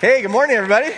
Hey, good morning, everybody.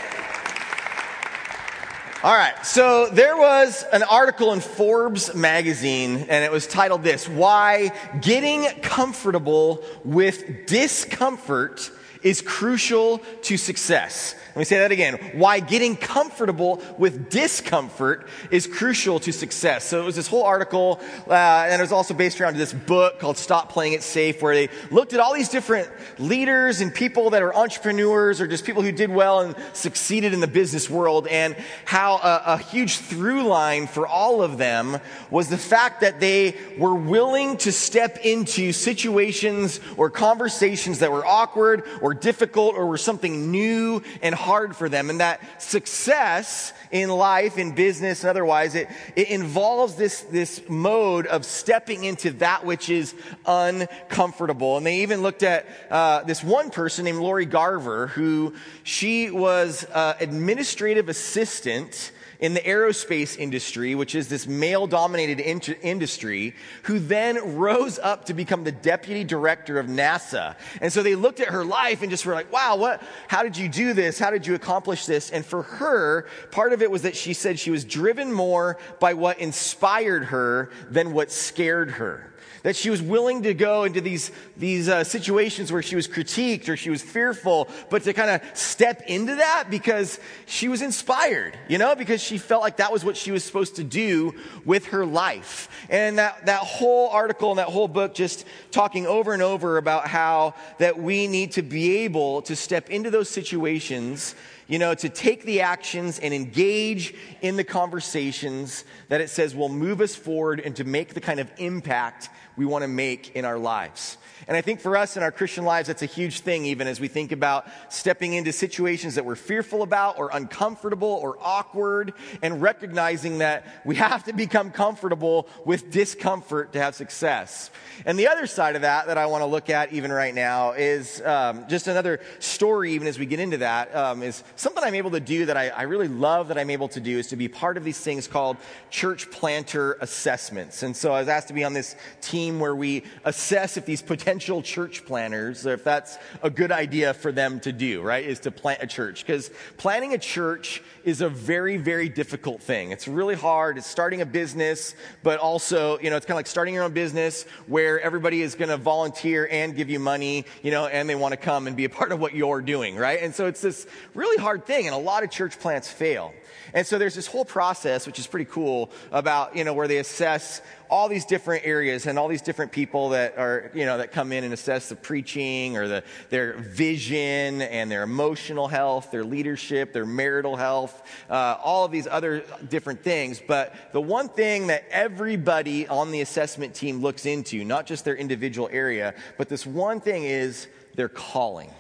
All right, so there was an article in Forbes magazine, and it was titled this Why Getting Comfortable with Discomfort is Crucial to Success. Let me say that again. Why getting comfortable with discomfort is crucial to success. So it was this whole article, uh, and it was also based around this book called Stop Playing It Safe, where they looked at all these different leaders and people that are entrepreneurs or just people who did well and succeeded in the business world, and how a, a huge through line for all of them was the fact that they were willing to step into situations or conversations that were awkward or difficult or were something new and hard for them. And that success in life, in business, and otherwise, it, it involves this, this mode of stepping into that which is uncomfortable. And they even looked at uh, this one person named Lori Garver, who she was uh, administrative assistant in the aerospace industry, which is this male dominated in- industry, who then rose up to become the deputy director of NASA. And so they looked at her life and just were like, wow, what, how did you do this? How did you accomplish this? And for her, part of it was that she said she was driven more by what inspired her than what scared her that she was willing to go into these, these uh, situations where she was critiqued or she was fearful, but to kind of step into that because she was inspired, you know, because she felt like that was what she was supposed to do with her life. And that, that whole article and that whole book just talking over and over about how that we need to be able to step into those situations you know, to take the actions and engage in the conversations that it says will move us forward and to make the kind of impact we want to make in our lives. And I think for us in our Christian lives, that's a huge thing, even as we think about stepping into situations that we're fearful about or uncomfortable or awkward and recognizing that we have to become comfortable with discomfort to have success. And the other side of that that I want to look at even right now is um, just another story, even as we get into that, um, is something I'm able to do that I, I really love that I'm able to do is to be part of these things called church planter assessments. And so I was asked to be on this team where we assess if these potential church planners, if that's a good idea for them to do, right, is to plant a church. Because planning a church is a very, very difficult thing. It's really hard. It's starting a business, but also, you know, it's kind of like starting your own business where everybody is going to volunteer and give you money, you know, and they want to come and be a part of what you're doing, right? And so it's this really hard thing, and a lot of church plants fail. And so there's this whole process, which is pretty cool, about, you know, where they assess all these different areas and all these different people that are, you know, that come in and assess the preaching or the, their vision and their emotional health, their leadership, their marital health, uh, all of these other different things. But the one thing that everybody on the assessment team looks into, not just their individual area, but this one thing is their calling.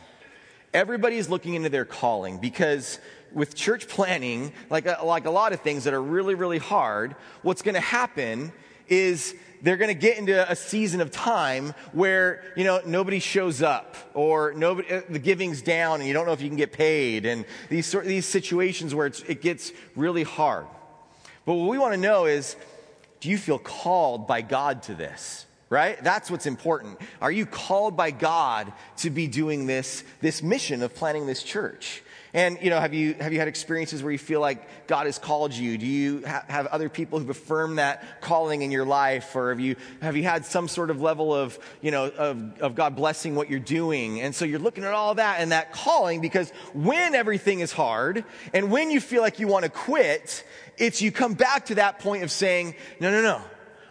Everybody is looking into their calling because with church planning, like a, like a lot of things that are really, really hard, what's going to happen is they're going to get into a season of time where you know nobody shows up or nobody uh, the giving's down and you don't know if you can get paid and these sort these situations where it gets really hard. But what we want to know is do you feel called by god to this right? That's what's important. Are you called by god to be doing this this mission of planning this church and, you know, have you, have you had experiences where you feel like God has called you? Do you ha- have other people who've affirmed that calling in your life? Or have you, have you had some sort of level of, you know, of, of God blessing what you're doing? And so you're looking at all that and that calling because when everything is hard and when you feel like you want to quit, it's you come back to that point of saying, no, no, no.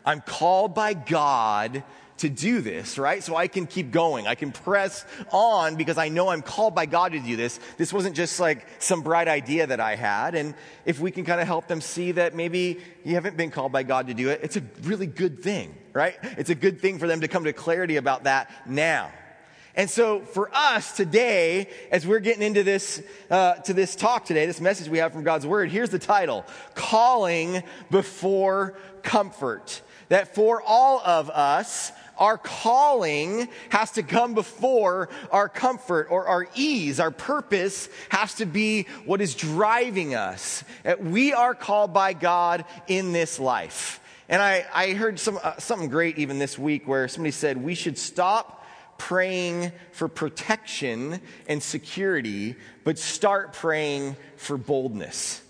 I'm called by God to do this, right? So I can keep going. I can press on because I know I'm called by God to do this. This wasn't just like some bright idea that I had. And if we can kind of help them see that maybe you haven't been called by God to do it, it's a really good thing, right? It's a good thing for them to come to clarity about that now. And so for us today, as we're getting into this, uh, to this talk today, this message we have from God's Word, here's the title Calling Before Comfort. That for all of us, our calling has to come before our comfort or our ease. Our purpose has to be what is driving us. We are called by God in this life. And I, I heard some, uh, something great even this week where somebody said we should stop praying for protection and security, but start praying for boldness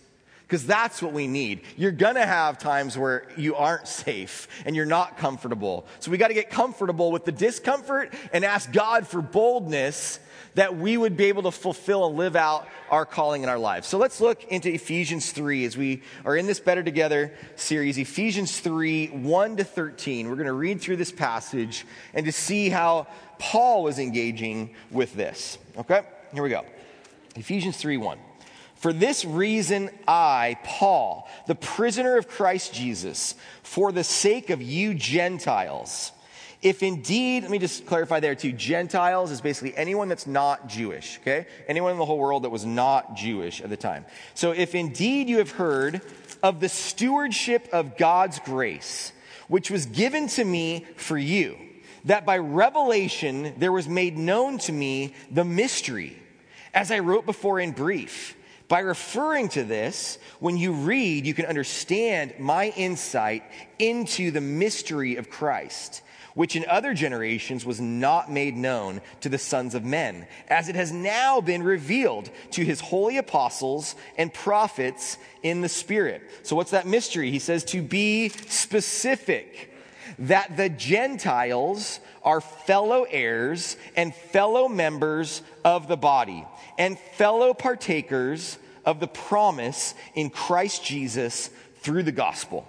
because that's what we need. You're going to have times where you aren't safe and you're not comfortable. So we got to get comfortable with the discomfort and ask God for boldness that we would be able to fulfill and live out our calling in our lives. So let's look into Ephesians 3 as we are in this Better Together series. Ephesians 3 1 to 13. We're going to read through this passage and to see how Paul was engaging with this. Okay? Here we go. Ephesians 3 1. For this reason, I, Paul, the prisoner of Christ Jesus, for the sake of you Gentiles, if indeed, let me just clarify there too, Gentiles is basically anyone that's not Jewish, okay? Anyone in the whole world that was not Jewish at the time. So if indeed you have heard of the stewardship of God's grace, which was given to me for you, that by revelation there was made known to me the mystery, as I wrote before in brief by referring to this, when you read, you can understand my insight into the mystery of Christ, which in other generations was not made known to the sons of men, as it has now been revealed to his holy apostles and prophets in the Spirit. So, what's that mystery? He says to be specific, that the Gentiles are fellow heirs and fellow members of the body and fellow partakers of the promise in Christ Jesus through the gospel,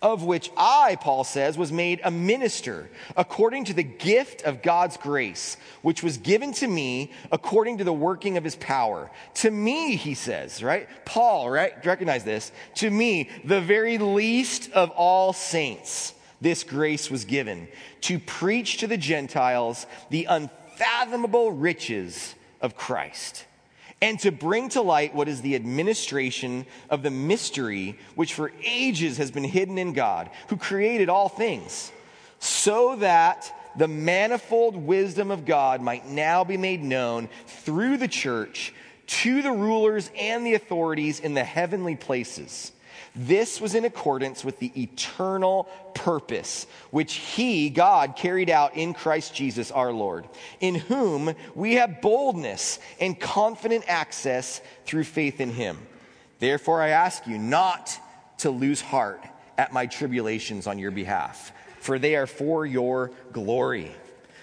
of which I, Paul says, was made a minister according to the gift of God's grace, which was given to me according to the working of his power. To me, he says, right? Paul, right? Recognize this. To me, the very least of all saints this grace was given to preach to the Gentiles the unfathomable riches of Christ and to bring to light what is the administration of the mystery which for ages has been hidden in God, who created all things, so that the manifold wisdom of God might now be made known through the church to the rulers and the authorities in the heavenly places this was in accordance with the eternal purpose which He, God, carried out in Christ Jesus our Lord, in whom we have boldness and confident access through faith in Him. Therefore, I ask you not to lose heart at my tribulations on your behalf, for they are for your glory.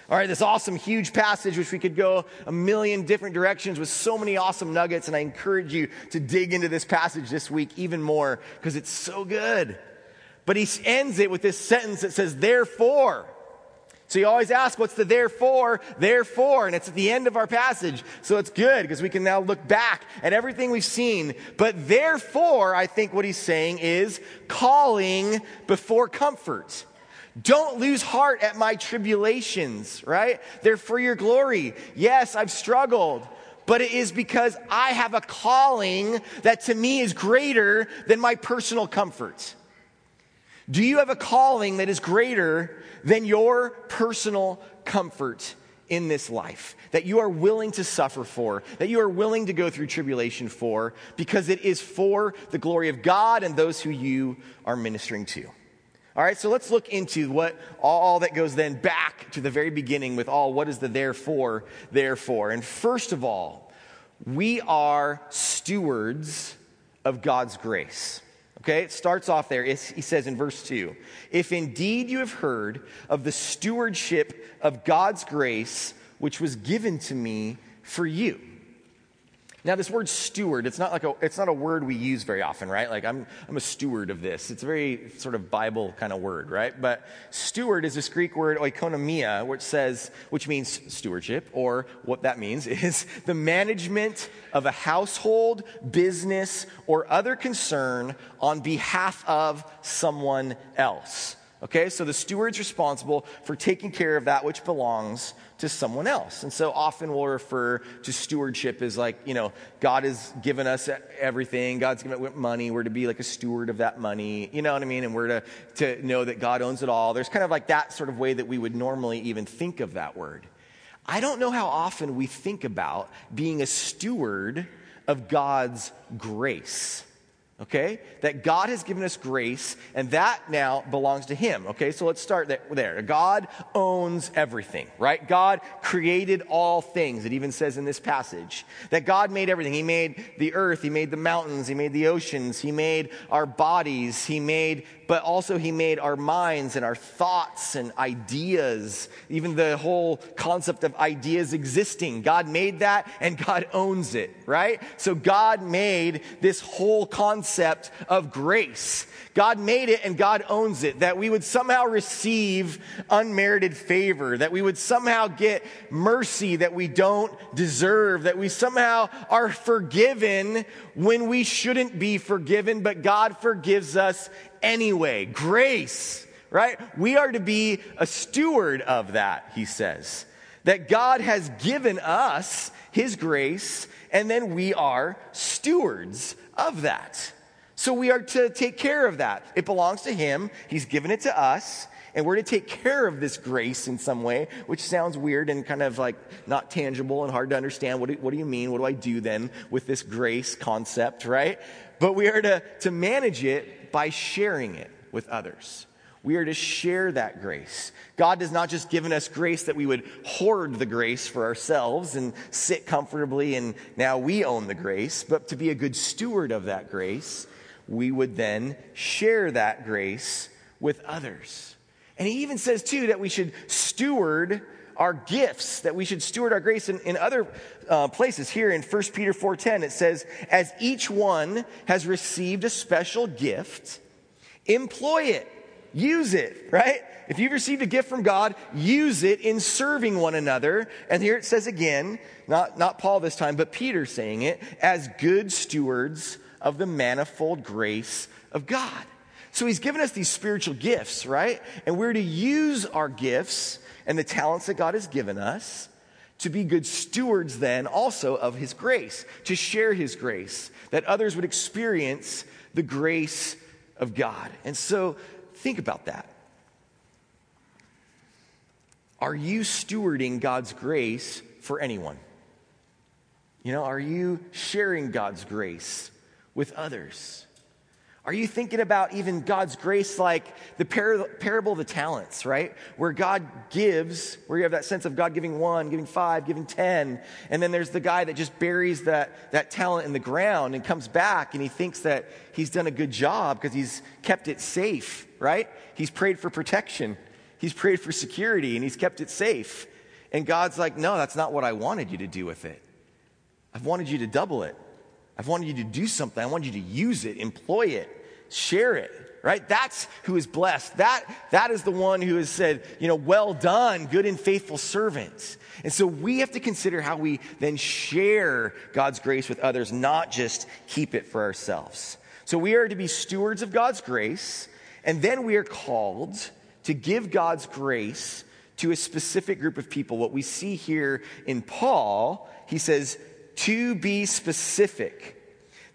All right, this awesome, huge passage, which we could go a million different directions with so many awesome nuggets. And I encourage you to dig into this passage this week even more because it's so good. But he ends it with this sentence that says, therefore. So you always ask, what's the therefore? Therefore. And it's at the end of our passage. So it's good because we can now look back at everything we've seen. But therefore, I think what he's saying is calling before comfort. Don't lose heart at my tribulations, right? They're for your glory. Yes, I've struggled, but it is because I have a calling that to me is greater than my personal comfort. Do you have a calling that is greater than your personal comfort in this life? That you are willing to suffer for, that you are willing to go through tribulation for, because it is for the glory of God and those who you are ministering to. All right, so let's look into what all that goes then back to the very beginning with all what is the therefore, therefore. And first of all, we are stewards of God's grace. Okay, it starts off there. It's, he says in verse 2 If indeed you have heard of the stewardship of God's grace, which was given to me for you. Now, this word steward, it's not like a, it's not a word we use very often, right? Like, I'm, I'm a steward of this. It's a very sort of Bible kind of word, right? But steward is this Greek word oikonomia, which says, which means stewardship, or what that means is the management of a household, business, or other concern on behalf of someone else. Okay, so the steward's responsible for taking care of that which belongs to someone else. And so often we'll refer to stewardship as like, you know, God has given us everything. God's given us money. We're to be like a steward of that money. You know what I mean? And we're to, to know that God owns it all. There's kind of like that sort of way that we would normally even think of that word. I don't know how often we think about being a steward of God's grace. Okay? That God has given us grace, and that now belongs to Him, okay? So let's start there. God owns everything, right? God created all things. It even says in this passage that God made everything. He made the earth, He made the mountains, He made the oceans, He made our bodies, He made, but also He made our minds and our thoughts and ideas, even the whole concept of ideas existing. God made that, and God owns it, right? So God made this whole concept concept of grace. God made it and God owns it, that we would somehow receive unmerited favor, that we would somehow get mercy that we don't deserve, that we somehow are forgiven when we shouldn't be forgiven, but God forgives us anyway. Grace, right? We are to be a steward of that, he says. That God has given us his grace, and then we are stewards of that. So we are to take care of that. It belongs to Him, He's given it to us, and we're to take care of this grace in some way, which sounds weird and kind of like not tangible and hard to understand. What do, what do you mean? What do I do then with this grace concept, right? But we are to, to manage it by sharing it with others. We are to share that grace. God has not just given us grace that we would hoard the grace for ourselves and sit comfortably and now we own the grace, but to be a good steward of that grace we would then share that grace with others. And he even says, too, that we should steward our gifts, that we should steward our grace in, in other uh, places. Here in 1 Peter 4.10, it says, as each one has received a special gift, employ it, use it, right? If you've received a gift from God, use it in serving one another. And here it says again, not, not Paul this time, but Peter saying it, as good stewards of the manifold grace of God. So he's given us these spiritual gifts, right? And we're to use our gifts and the talents that God has given us to be good stewards then also of his grace, to share his grace, that others would experience the grace of God. And so think about that. Are you stewarding God's grace for anyone? You know, are you sharing God's grace with others? Are you thinking about even God's grace like the par- parable of the talents, right? Where God gives, where you have that sense of God giving one, giving five, giving ten, and then there's the guy that just buries that, that talent in the ground and comes back and he thinks that he's done a good job because he's kept it safe, right? He's prayed for protection, he's prayed for security, and he's kept it safe. And God's like, no, that's not what I wanted you to do with it. I've wanted you to double it. I've wanted you to do something. I want you to use it, employ it, share it, right? That's who is blessed. That, that is the one who has said, you know, well done, good and faithful servants. And so we have to consider how we then share God's grace with others, not just keep it for ourselves. So we are to be stewards of God's grace, and then we are called to give God's grace to a specific group of people. What we see here in Paul, he says, to be specific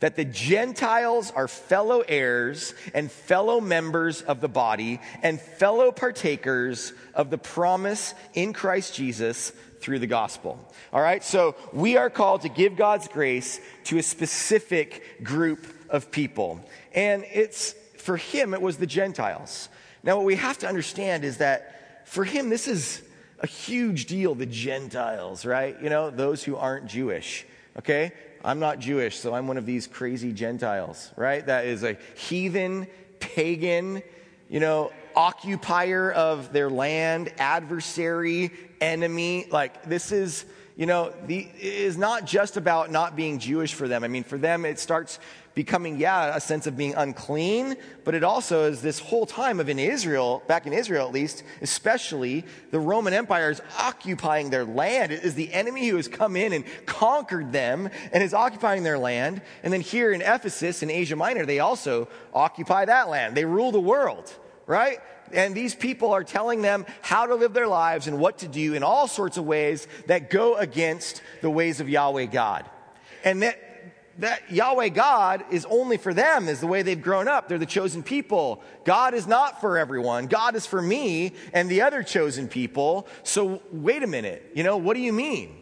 that the Gentiles are fellow heirs and fellow members of the body and fellow partakers of the promise in Christ Jesus through the gospel. All right, so we are called to give God's grace to a specific group of people. And it's for him, it was the Gentiles. Now, what we have to understand is that for him, this is a huge deal, the Gentiles, right? You know, those who aren't Jewish okay? I'm not Jewish, so I'm one of these crazy Gentiles, right? That is a heathen, pagan, you know, occupier of their land, adversary, enemy. Like, this is, you know, the, is not just about not being Jewish for them. I mean, for them, it starts becoming, yeah, a sense of being unclean, but it also is this whole time of in Israel, back in Israel at least, especially, the Roman Empire is occupying their land. It is the enemy who has come in and conquered them and is occupying their land. And then here in Ephesus, in Asia Minor, they also occupy that land. They rule the world, right? and these people are telling them how to live their lives and what to do in all sorts of ways that go against the ways of Yahweh God. And that that Yahweh God is only for them, is the way they've grown up. They're the chosen people. God is not for everyone. God is for me and the other chosen people. So wait a minute. You know, what do you mean?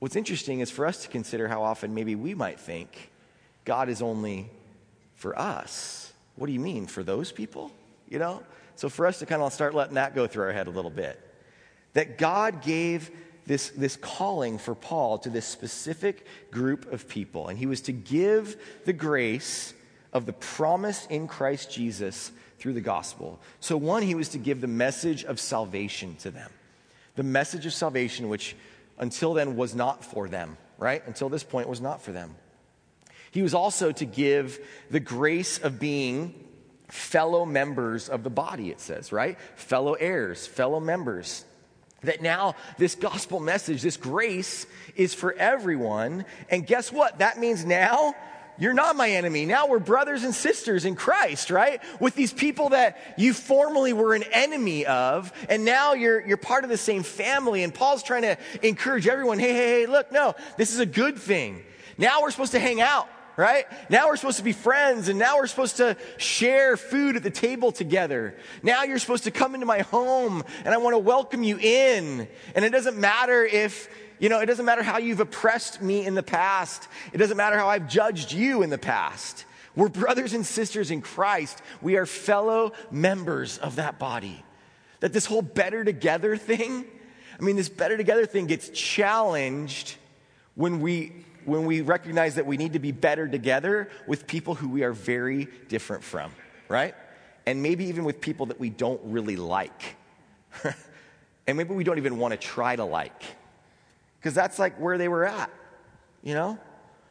What's interesting is for us to consider how often maybe we might think God is only for us. What do you mean? For those people? You know? So for us to kind of start letting that go through our head a little bit. That God gave this, this calling for Paul to this specific group of people, and he was to give the grace of the promise in Christ Jesus through the gospel. So, one, he was to give the message of salvation to them. The message of salvation, which until then was not for them, right? Until this point was not for them. He was also to give the grace of being fellow members of the body, it says, right? Fellow heirs, fellow members. That now this gospel message, this grace is for everyone. And guess what? That means now you're not my enemy. Now we're brothers and sisters in Christ, right? With these people that you formerly were an enemy of, and now you're, you're part of the same family. And Paul's trying to encourage everyone hey, hey, hey, look, no, this is a good thing. Now we're supposed to hang out right? Now we're supposed to be friends and now we're supposed to share food at the table together. Now you're supposed to come into my home and I want to welcome you in. And it doesn't matter if, you know, it doesn't matter how you've oppressed me in the past. It doesn't matter how I've judged you in the past. We're brothers and sisters in Christ. We are fellow members of that body. That this whole better together thing, I mean, this better together thing gets challenged when we when we recognize that we need to be better together with people who we are very different from, right? And maybe even with people that we don't really like. and maybe we don't even want to try to like. Because that's like where they were at, you know?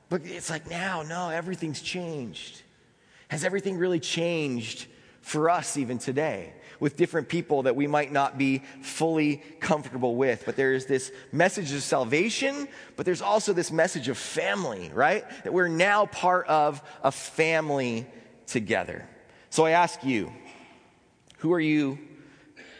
But it's like now, no, everything's changed. Has everything really changed for us even today? With different people that we might not be fully comfortable with. But there is this message of salvation, but there's also this message of family, right? That we're now part of a family together. So I ask you, who are you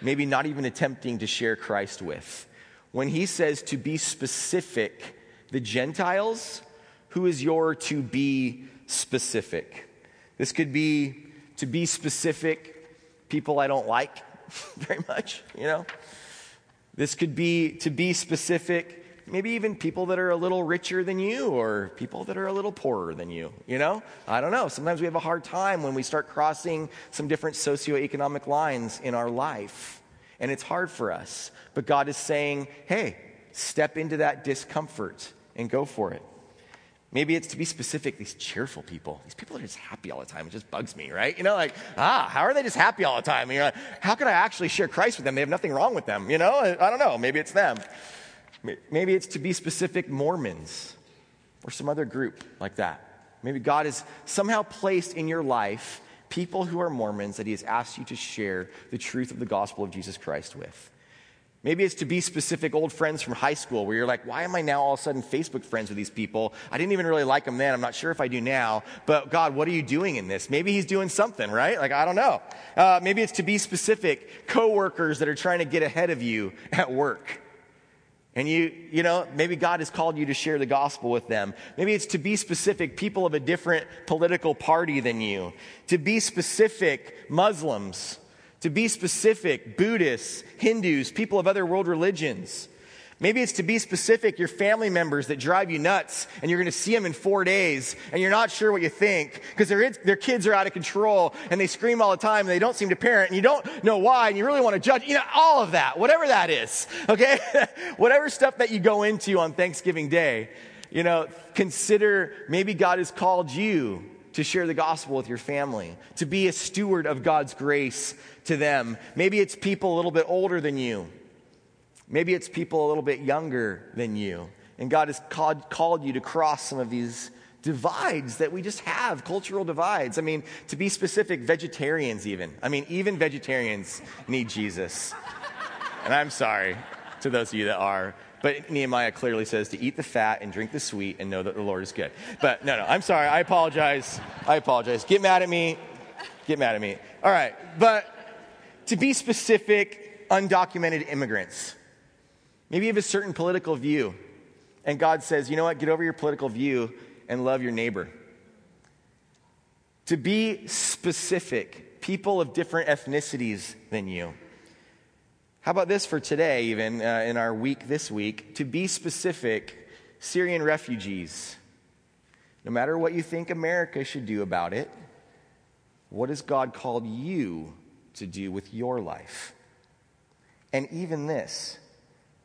maybe not even attempting to share Christ with? When he says to be specific, the Gentiles, who is your to be specific? This could be to be specific people I don't like very much, you know? This could be, to be specific, maybe even people that are a little richer than you or people that are a little poorer than you, you know? I don't know. Sometimes we have a hard time when we start crossing some different socioeconomic lines in our life. And it's hard for us. But God is saying, hey, step into that discomfort and go for it. Maybe it's to be specific, these cheerful people. These people are just happy all the time. It just bugs me, right? You know, like, ah, how are they just happy all the time? And you're like, how can I actually share Christ with them? They have nothing wrong with them. You know, I don't know. Maybe it's them. Maybe it's to be specific Mormons or some other group like that. Maybe God has somehow placed in your life people who are Mormons that He has asked you to share the truth of the gospel of Jesus Christ with. Maybe it's to be specific old friends from high school where you're like, why am I now all of a sudden Facebook friends with these people? I didn't even really like them then. I'm not sure if I do now. But God, what are you doing in this? Maybe he's doing something, right? Like, I don't know. Uh, maybe it's to be specific coworkers that are trying to get ahead of you at work. And you, you know, maybe God has called you to share the gospel with them. Maybe it's to be specific people of a different political party than you. To be specific Muslims to be specific, Buddhists, Hindus, people of other world religions. Maybe it's to be specific, your family members that drive you nuts and you're going to see them in four days and you're not sure what you think because their, their kids are out of control and they scream all the time and they don't seem to parent and you don't know why and you really want to judge, you know, all of that, whatever that is, okay? whatever stuff that you go into on Thanksgiving Day, you know, consider maybe God has called you to share the gospel with your family, to be a steward of God's grace to them. Maybe it's people a little bit older than you. Maybe it's people a little bit younger than you. And God has called, called you to cross some of these divides that we just have, cultural divides. I mean, to be specific, vegetarians even. I mean, even vegetarians need Jesus. And I'm sorry to those of you that are. But Nehemiah clearly says to eat the fat and drink the sweet and know that the Lord is good. But no, no, I'm sorry. I apologize. I apologize. Get mad at me. Get mad at me. All right. But to be specific, undocumented immigrants. Maybe you have a certain political view, and God says, you know what, get over your political view and love your neighbor. To be specific, people of different ethnicities than you. How about this for today, even uh, in our week this week? To be specific, Syrian refugees. No matter what you think America should do about it, What has God called you to do with your life? And even this,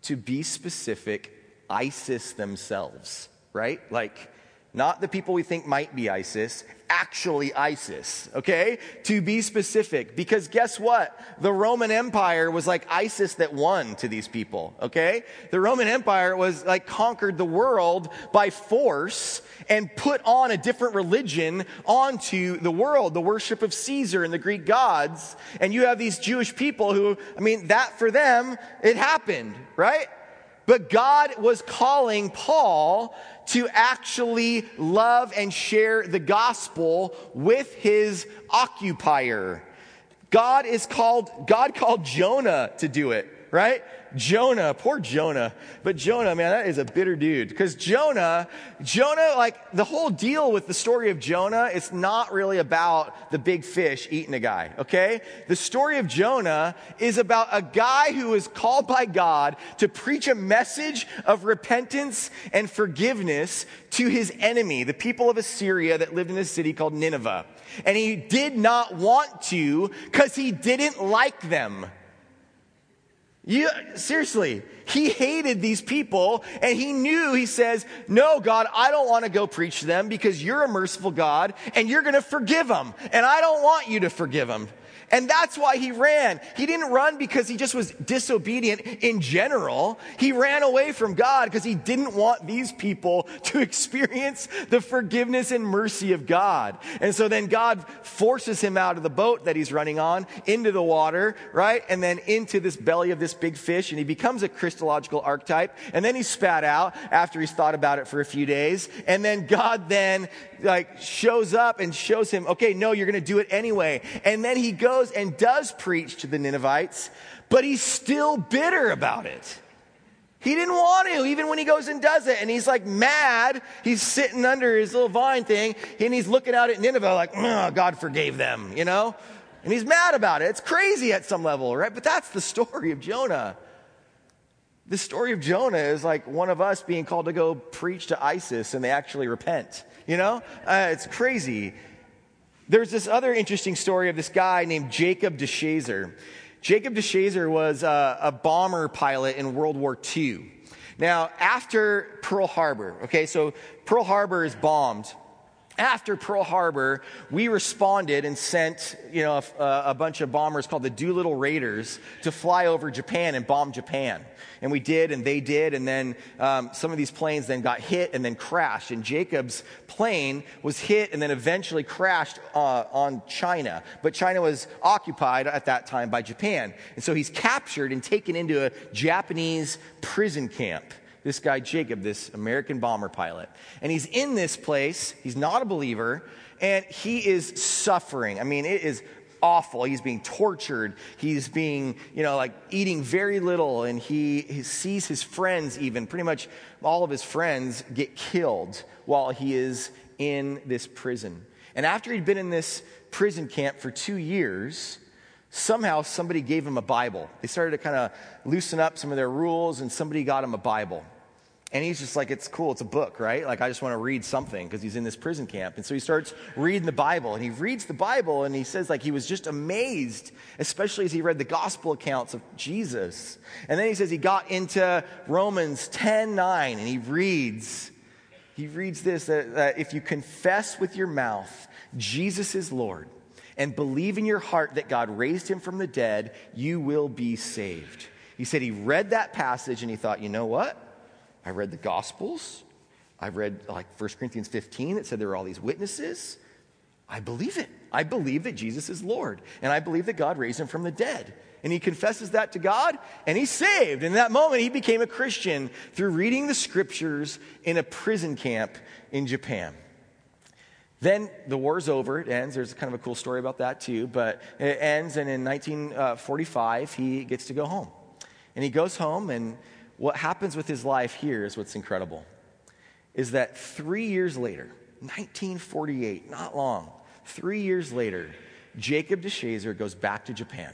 to be specific, ISIS themselves, right? Like, not the people we think might be ISIS, actually ISIS, okay? To be specific. Because guess what? The Roman Empire was like ISIS that won to these people, okay? The Roman Empire was like conquered the world by force and put on a different religion onto the world, the worship of Caesar and the Greek gods. And you have these Jewish people who, I mean, that for them, it happened, right? But God was calling Paul to actually love and share the gospel with his occupier. God is called, God called Jonah to do it, right? Jonah, poor Jonah. But Jonah, man, that is a bitter dude. Because Jonah, Jonah, like the whole deal with the story of Jonah, it's not really about the big fish eating a guy, okay? The story of Jonah is about a guy who was called by God to preach a message of repentance and forgiveness to his enemy, the people of Assyria that lived in a city called Nineveh. And he did not want to because he didn't like them. You, seriously, he hated these people and he knew, he says, no, God, I don't want to go preach to them because you're a merciful God and you're going to forgive them. And I don't want you to forgive them. And that's why he ran. He didn't run because he just was disobedient in general. He ran away from God because he didn't want these people to experience the forgiveness and mercy of God. And so then God forces him out of the boat that he's running on into the water, right? And then into this belly of this big fish and he becomes a Christological archetype. And then he's spat out after he's thought about it for a few days. And then God then like shows up and shows him, okay, no, you're going to do it anyway. And then he goes and does preach to the Ninevites, but he's still bitter about it. He didn't want to, even when he goes and does it. And he's like mad. He's sitting under his little vine thing and he's looking out at Nineveh like, God forgave them, you know? And he's mad about it. It's crazy at some level, right? But that's the story of Jonah. The story of Jonah is like one of us being called to go preach to ISIS and they actually repent. You know, uh, it's crazy. There's this other interesting story of this guy named Jacob DeShazer. Jacob DeShazer was a, a bomber pilot in World War II. Now, after Pearl Harbor, okay, so Pearl Harbor is bombed after Pearl Harbor, we responded and sent, you know, a, a, bunch of bombers called the Doolittle Raiders to fly over Japan and bomb Japan. And we did, and they did, and then um, some of these planes then got hit and then crashed. And Jacob's plane was hit and then eventually crashed uh, on China. But China was occupied at that time by Japan. And so he's captured and taken into a Japanese prison camp this guy Jacob, this American bomber pilot. And he's in this place, he's not a believer, and he is suffering. I mean, it is awful. He's being tortured. He's being, you know, like eating very little, and he, he sees his friends, even pretty much all of his friends, get killed while he is in this prison. And after he'd been in this prison camp for two years, somehow somebody gave him a Bible. They started to kind of loosen up some of their rules, and somebody got him a Bible. And he's just like, it's cool, it's a book, right? Like, I just want to read something because he's in this prison camp. And so he starts reading the Bible, and he reads the Bible, and he says, like, he was just amazed, especially as he read the gospel accounts of Jesus. And then he says he got into Romans 10 9, and he reads, he reads this that, that if you confess with your mouth Jesus is Lord and believe in your heart that God raised him from the dead, you will be saved. He said he read that passage and he thought, you know what? I read the Gospels. I read like 1 Corinthians 15 that said there were all these witnesses. I believe it. I believe that Jesus is Lord. And I believe that God raised him from the dead. And he confesses that to God and he's saved. And In that moment, he became a Christian through reading the scriptures in a prison camp in Japan. Then the war's over, it ends. There's kind of a cool story about that too, but it ends, and in 1945, he gets to go home. And he goes home, and what happens with his life here is what's incredible is that three years later 1948 not long three years later jacob deshazer goes back to japan.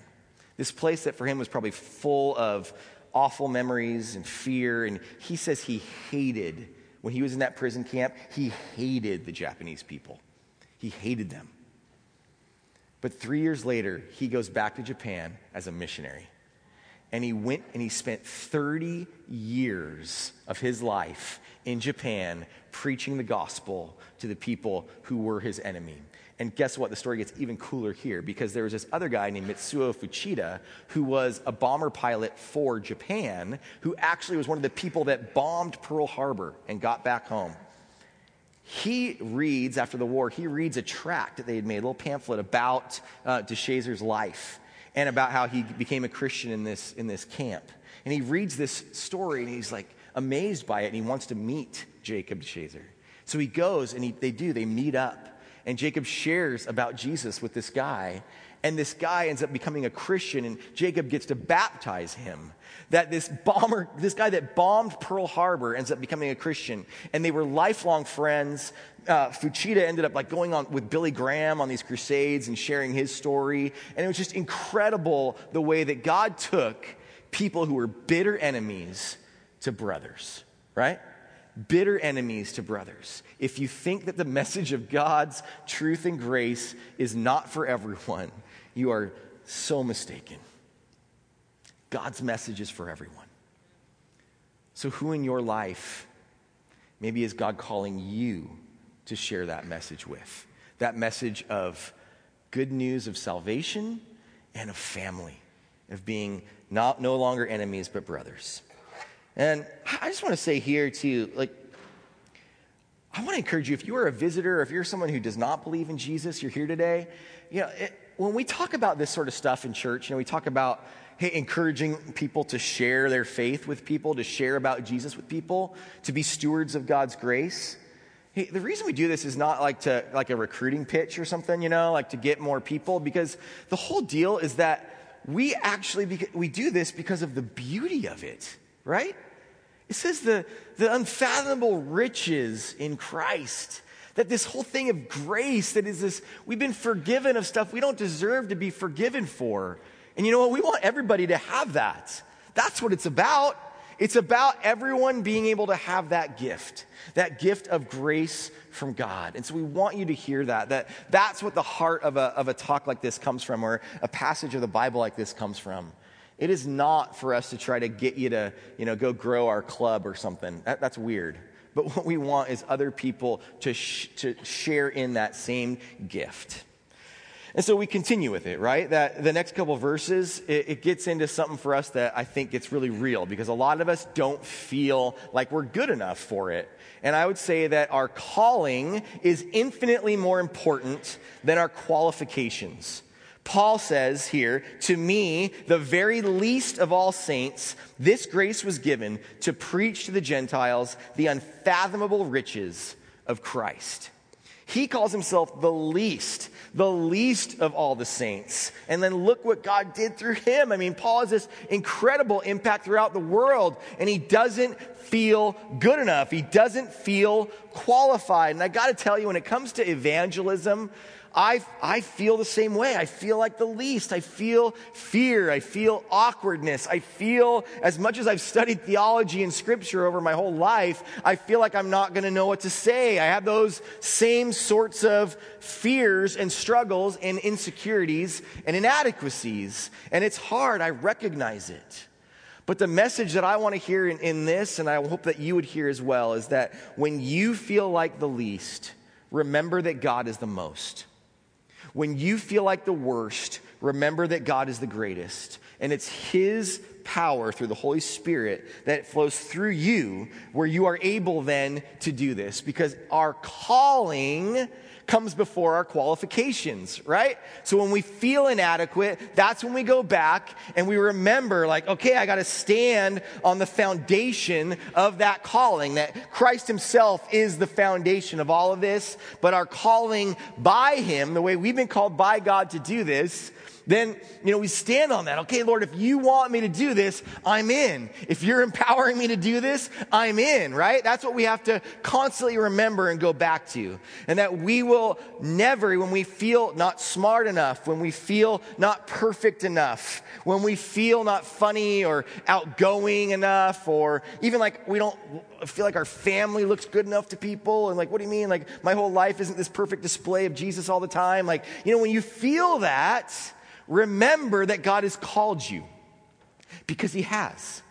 This place that for him was probably full of awful memories and fear and he says he hated when he was in that prison camp he hated the japanese people. He hated them. But three years later, he goes back to Japan as a missionary. And he went and he spent 30 years of his life in Japan preaching the gospel to the people who were his enemy. And guess what? The story gets even cooler here because there was this other guy named Mitsuo Fuchida who was a bomber pilot for Japan, who actually was one of the people that bombed Pearl Harbor and got back home. He reads, after the war, he reads a tract that they had made, a little pamphlet about uh, life and about how he became a Christian in this, in this camp. And he reads this story and he's like amazed by it and he wants to meet Jacob DeShazer. So he goes and he, they do, they meet up. And Jacob shares about Jesus with this guy. And this guy ends up becoming a Christian, and Jacob gets to baptize him. That this bomber, this guy that bombed Pearl Harbor ends up becoming a Christian. And they were lifelong friends. Uh, Fuchida ended up like going on with Billy Graham on these crusades and sharing his story. And it was just incredible the way that God took people who were bitter enemies to brothers, right? Bitter enemies to brothers. If you think that the message of God's truth and grace is not for everyone, you are so mistaken. God's message is for everyone. So, who in your life maybe is God calling you to share that message with? That message of good news of salvation and of family, of being not, no longer enemies but brothers. And I just want to say here, too, like, I want to encourage you if you are a visitor, if you're someone who does not believe in Jesus, you're here today, you know, it, when we talk about this sort of stuff in church, you know, we talk about hey, encouraging people to share their faith with people, to share about Jesus with people, to be stewards of God's grace. Hey, the reason we do this is not like to like a recruiting pitch or something, you know, like to get more people, because the whole deal is that we actually we do this because of the beauty of it, right? It says the, the unfathomable riches in Christ. That this whole thing of grace, that is this, we've been forgiven of stuff we don't deserve to be forgiven for. And you know what? We want everybody to have that. That's what it's about. It's about everyone being able to have that gift, that gift of grace from God. And so we want you to hear that, that that's what the heart of a, of a talk like this comes from, or a passage of the Bible like this comes from. It is not for us to try to get you to, you know, go grow our club or something. That, that's weird. But what we want is other people to, sh- to share in that same gift. And so we continue with it, right? That the next couple verses, it, it, gets into something for us that I think gets really real because a lot of us don't feel like we're good enough for it. And I would say that our calling is infinitely more important than our qualifications. Paul says here, to me, the very least of all saints, this grace was given to preach to the Gentiles the unfathomable riches of Christ. He calls himself the least, the least of all the saints. And then look what God did through him. I mean, Paul has this incredible impact throughout the world, and he doesn't feel good enough. He doesn't feel qualified. And I got to tell you, when it comes to evangelism, I, I feel the same way. I feel like the least. I feel fear. I feel awkwardness. I feel, as much as I've studied theology and scripture over my whole life, I feel like I'm not going to know what to say. I have those same sorts of fears and struggles and insecurities and inadequacies. And it's hard. I recognize it. But the message that I want to hear in, in this, and I hope that you would hear as well, is that when you feel like the least, remember that God is the most. When you feel like the worst, remember that God is the greatest. And it's His power through the Holy Spirit that flows through you where you are able then to do this because our calling comes before our qualifications, right? So when we feel inadequate, that's when we go back and we remember, like, okay, I got to stand on the foundation of that calling, that Christ Himself is the foundation of all of this, but our calling by Him, the way we've been called by God to do this, then, you know, we stand on that. Okay, Lord, if you want me to do this, I'm in. If you're empowering me to do this, I'm in, right? That's what we have to constantly remember and go back to. And that we will never, when we feel not smart enough, when we feel not perfect enough, when we feel not funny or outgoing enough, or even like we don't feel like our family looks good enough to people, and like, what do you mean? Like, my whole life isn't this perfect display of Jesus all the time. Like, you know, when you feel that, remember that God has called you because He has.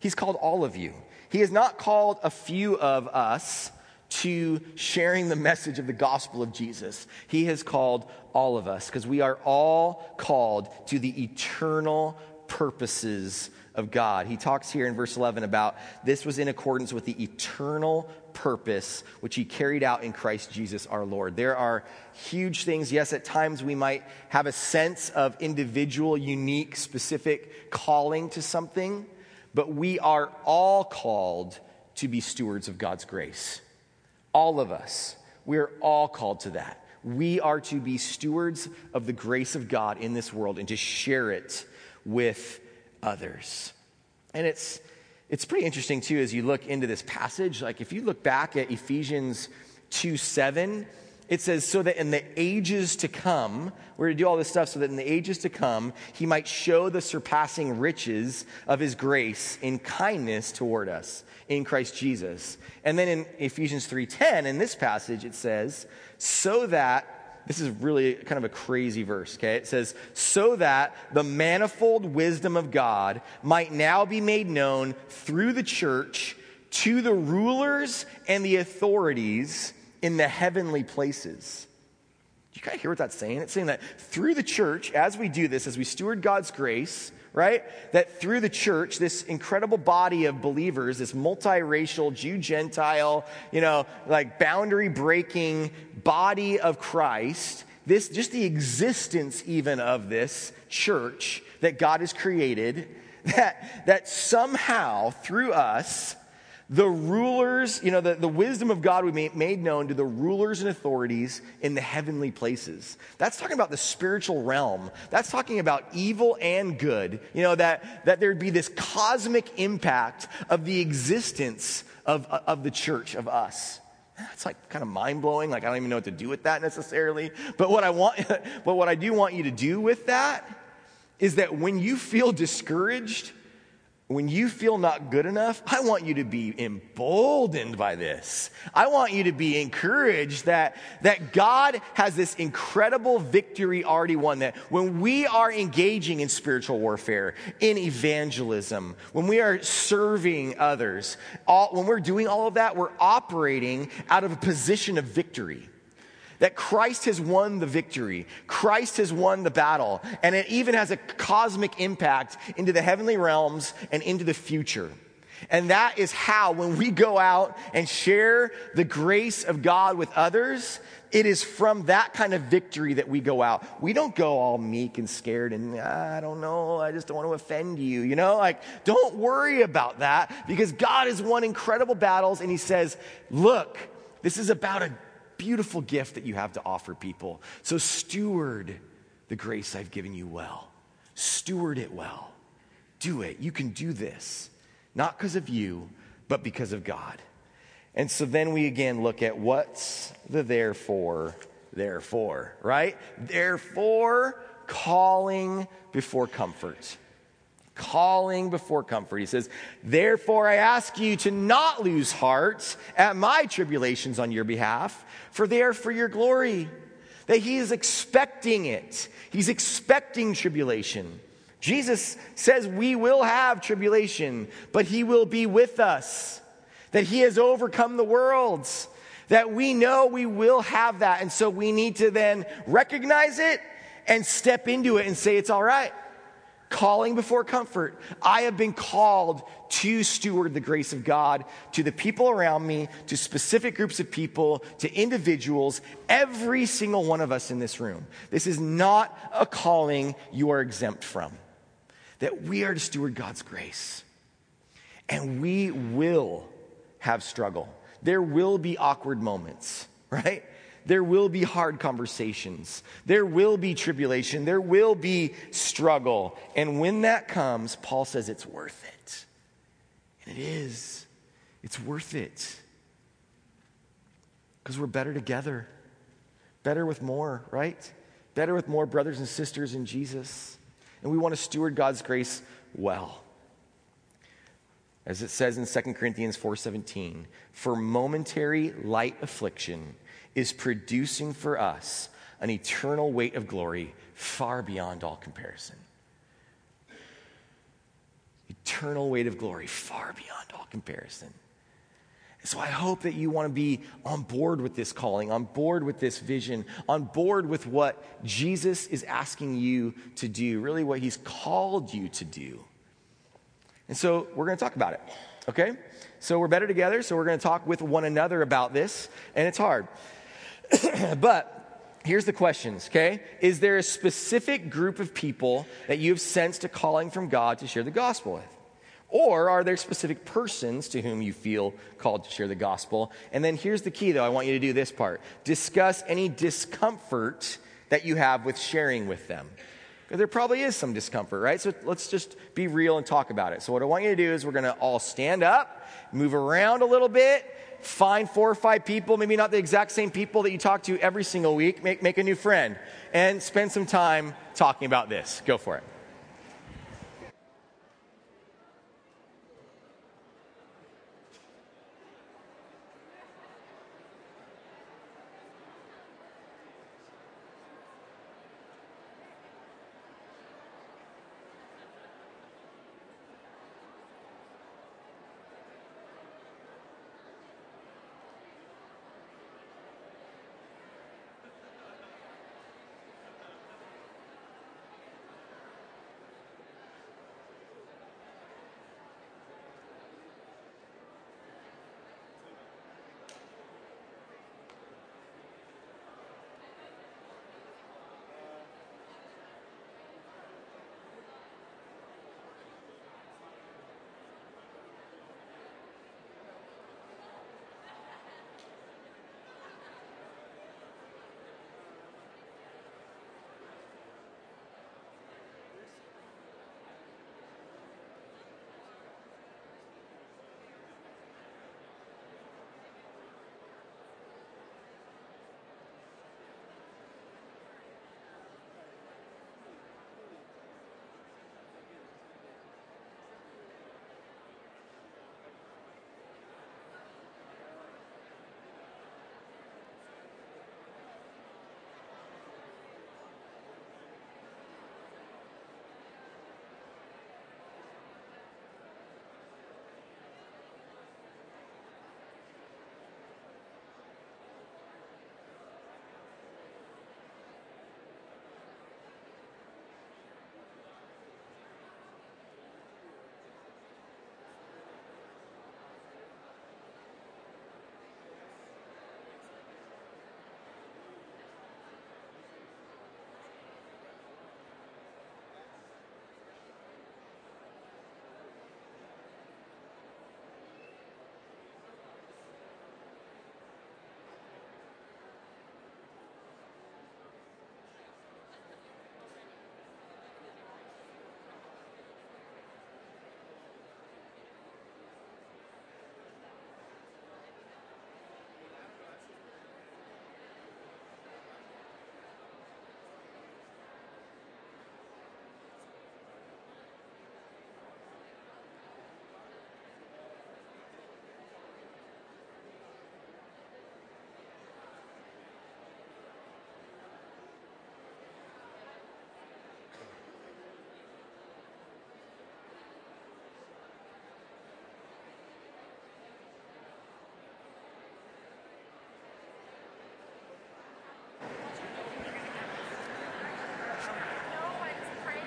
He's called all of you. He has not called a few of us to sharing the message of the gospel of Jesus. He has called all of us because we are all called to the eternal purposes of God. He talks here in verse 11 about this was in accordance with the eternal purpose which he carried out in Christ Jesus our Lord. There are huge things. Yes, at times we might have a sense of individual, unique, specific calling to something, but we are all called to be stewards of God's grace. All of us. We are all called to that. We are to be stewards of the grace of God in this world and to share it with others. And it's, it's pretty interesting, too, as you look into this passage. Like, if you look back at Ephesians 2 7, it says, so that in the ages to come, we're to do all this stuff so that in the ages to come, he might show the surpassing riches of his grace in kindness toward us in Christ Jesus. And then in Ephesians 3:10, in this passage, it says, so that this is really kind of a crazy verse, okay? It says, so that the manifold wisdom of God might now be made known through the church to the rulers and the authorities in the heavenly places. Do you kind of hear what that's saying? It's saying that through the church, as we do this, as we steward God's grace, right? That through the church, this incredible body of believers, this multiracial Jew Gentile, you know, like boundary breaking body of Christ, this, just the existence even of this church that God has created, that, that somehow through us, the rulers, you know, the, the wisdom of God we made, known to the rulers and authorities in the heavenly places. That's talking about the spiritual realm. That's talking about evil and good. You know, that, that there'd be this cosmic impact of the existence of, of the church, of us. That's like kind of mind blowing. Like, I don't even know what to do with that necessarily. But what I want, but what I do want you to do with that is that when you feel discouraged, when you feel not good enough, I want you to be emboldened by this. I want you to be encouraged that, that God has this incredible victory already won. That when we are engaging in spiritual warfare, in evangelism, when we are serving others, all, when we're doing all of that, we're operating out of a position of victory that Christ has won the victory. Christ has won the battle. And it even has a cosmic impact into the heavenly realms and into the future. And that is how, when we go out and share the grace of God with others, it is from that kind of victory that we go out. We don't go all meek and scared and, I don't know, I just don't want to offend you. You know, like, don't worry about that because God has won incredible battles and He says, look, this is about a beautiful gift that you have to offer people. So steward the grace I've given you well. Steward it well. Do it. You can do this, not because of you, but because of God. And so then we again look at what's the therefore, therefore, right? Therefore, calling before comfort calling before comfort. He says, Therefore, I ask you to not lose heart at my tribulations on your behalf, for they are for your glory. That he is expecting it. He's expecting tribulation. Jesus says we will have tribulation, but he will be with us. That he has overcome the worlds. That we know we will have that. And so we need to then recognize it and step into it and say, it's all right calling before comfort. I have been called to steward the grace of God to the people around me, to specific groups of people, to individuals, every single one of us in this room. This is not a calling you are exempt from. That we are to steward God's grace. And we will have struggle. There will be awkward moments, right? There will be hard conversations. There will be tribulation. There will be struggle. And when that comes, Paul says it's worth it. And it is. It's worth it. Because we're better together, better with more, right? Better with more brothers and sisters in Jesus. And we want to steward God's grace well. As it says in 2 Corinthians 4:17, for momentary light affliction is producing for us an eternal weight of glory far beyond all comparison. Eternal weight of glory far beyond all comparison. So I hope that you want to be on board with this calling, on board with this vision, on board with what Jesus is asking you to do, really what he's called you to do. And so we're going to talk about it, okay? So we're better together, so we're going to talk with one another about this, and it's hard. but here's the questions, okay? Is there a specific group of people that you have sensed a calling from God to share the gospel with? Or are there specific persons to whom you feel called to share the gospel? And then here's the key, though. I want you to do this part discuss any discomfort that you have with sharing with them. There probably is some discomfort, right? So let's just be real and talk about it. So, what I want you to do is we're going to all stand up, move around a little bit, find four or five people, maybe not the exact same people that you talk to every single week, make, make a new friend, and spend some time talking about this. Go for it.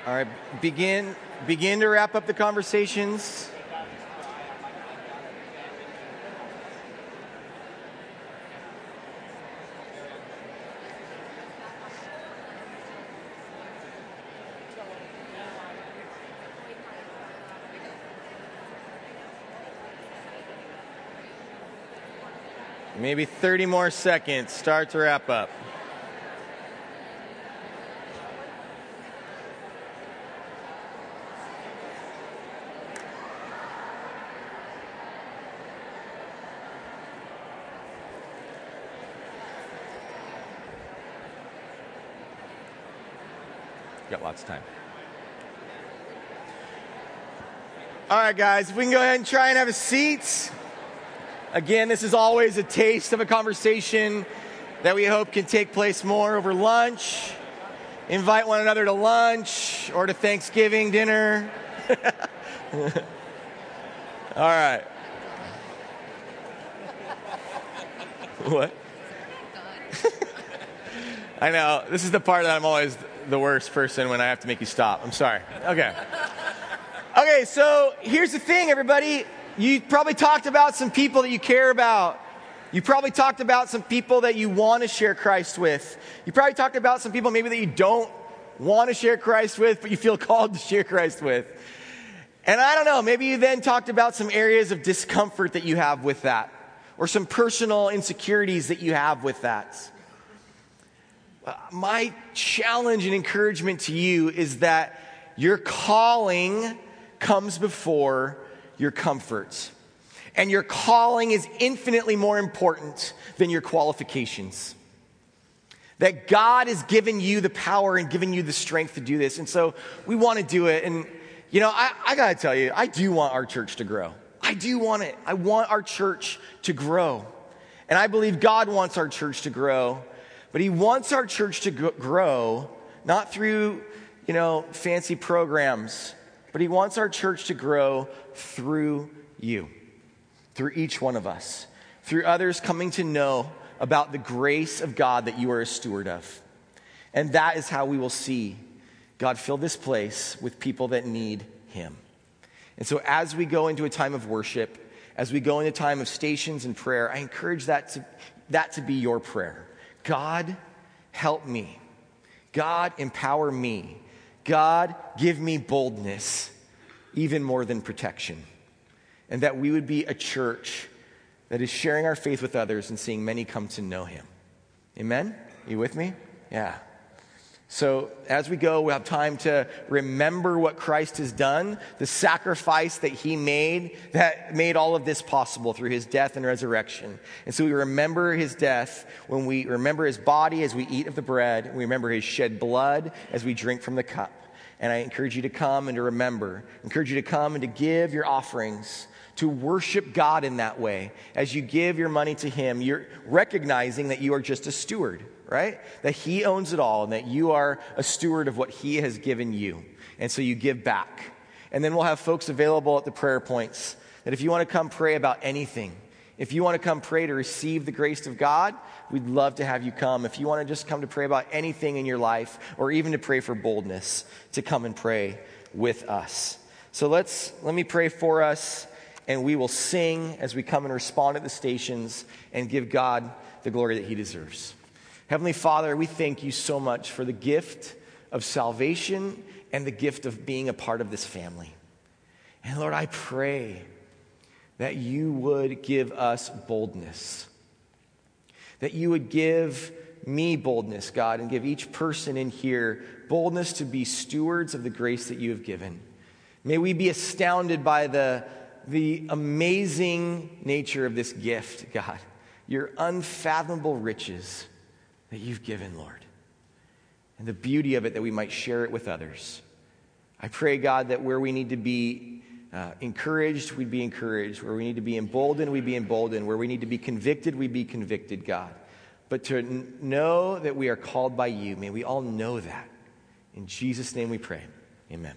All right, begin begin to wrap up the conversations. Maybe 30 more seconds. Start to wrap up. Got lots of time. All right, guys, if we can go ahead and try and have a seat. Again, this is always a taste of a conversation that we hope can take place more over lunch. Invite one another to lunch or to Thanksgiving dinner. All right. What? I know. This is the part that I'm always the worst person when I have to make you stop. I'm sorry. Okay. Okay, so here's the thing, everybody. You probably talked about some people that you care about. You probably talked about some people that you want to share Christ with. You probably talked about some people maybe that you don't want to share Christ with, but you feel called to share Christ with. And I don't know, maybe you then talked about some areas of discomfort that you have with that, or some personal insecurities that you have with that. Uh, my challenge and encouragement to you is that your calling comes before your comforts. And your calling is infinitely more important than your qualifications. That God has given you the power and given you the strength to do this. And so we want to do it. And, you know, I, I got to tell you, I do want our church to grow. I do want it. I want our church to grow. And I believe God wants our church to grow. But He wants our church to grow, not through, you know, fancy programs but He wants our church to grow through you, through each one of us, through others coming to know about the grace of God that you are a steward of. And that is how we will see God fill this place with people that need Him. And so, as we go into a time of worship, as we go into a time of stations and prayer, I encourage that to, that to be your prayer. God, help me. God, empower me. God, give me boldness, even more than protection. And that we would be a church that is sharing our faith with others and seeing many come to know Him. Amen? Are you with me? Yeah. So, as we go, we have time to remember what Christ has done, the sacrifice that he made that made all of this possible through his death and resurrection. And so we remember his death when we remember his body as we eat of the bread, we remember his shed blood as we drink from the cup. And I encourage you to come and to remember, I encourage you to come and to give your offerings to worship God in that way. As you give your money to Him, you're recognizing that you are just a steward right? That He owns it all and that you are a steward of what He has given you. And so you give back. And then we'll have folks available at the prayer points that if you want to come pray about anything, if you want to come pray to receive the grace of God, we'd love to have you come. If you want to just come to pray about anything in your life or even to pray for boldness, to come and pray with us. So let's let me pray for us and we will sing as we come and respond at the stations and give God the glory that he deserves. Heavenly Father, we thank you so much for the gift of salvation and the gift of being a part of this family. And Lord, I pray that you would give us boldness, that you would give me boldness, God, and give each person in here boldness to be stewards of the grace that you have given. May we be astounded by the, the amazing nature of this gift, God, your unfathomable riches that you've given, Lord, and the beauty of it that we might share it with others. I pray, God, that where we need to be uh, encouraged, we'd be encouraged. Where we need to be emboldened, we'd be emboldened. Where we need to be convicted, we'd be convicted, God. But to n- know that we are called by you, may we all know that. In Jesus' name we pray. Amen.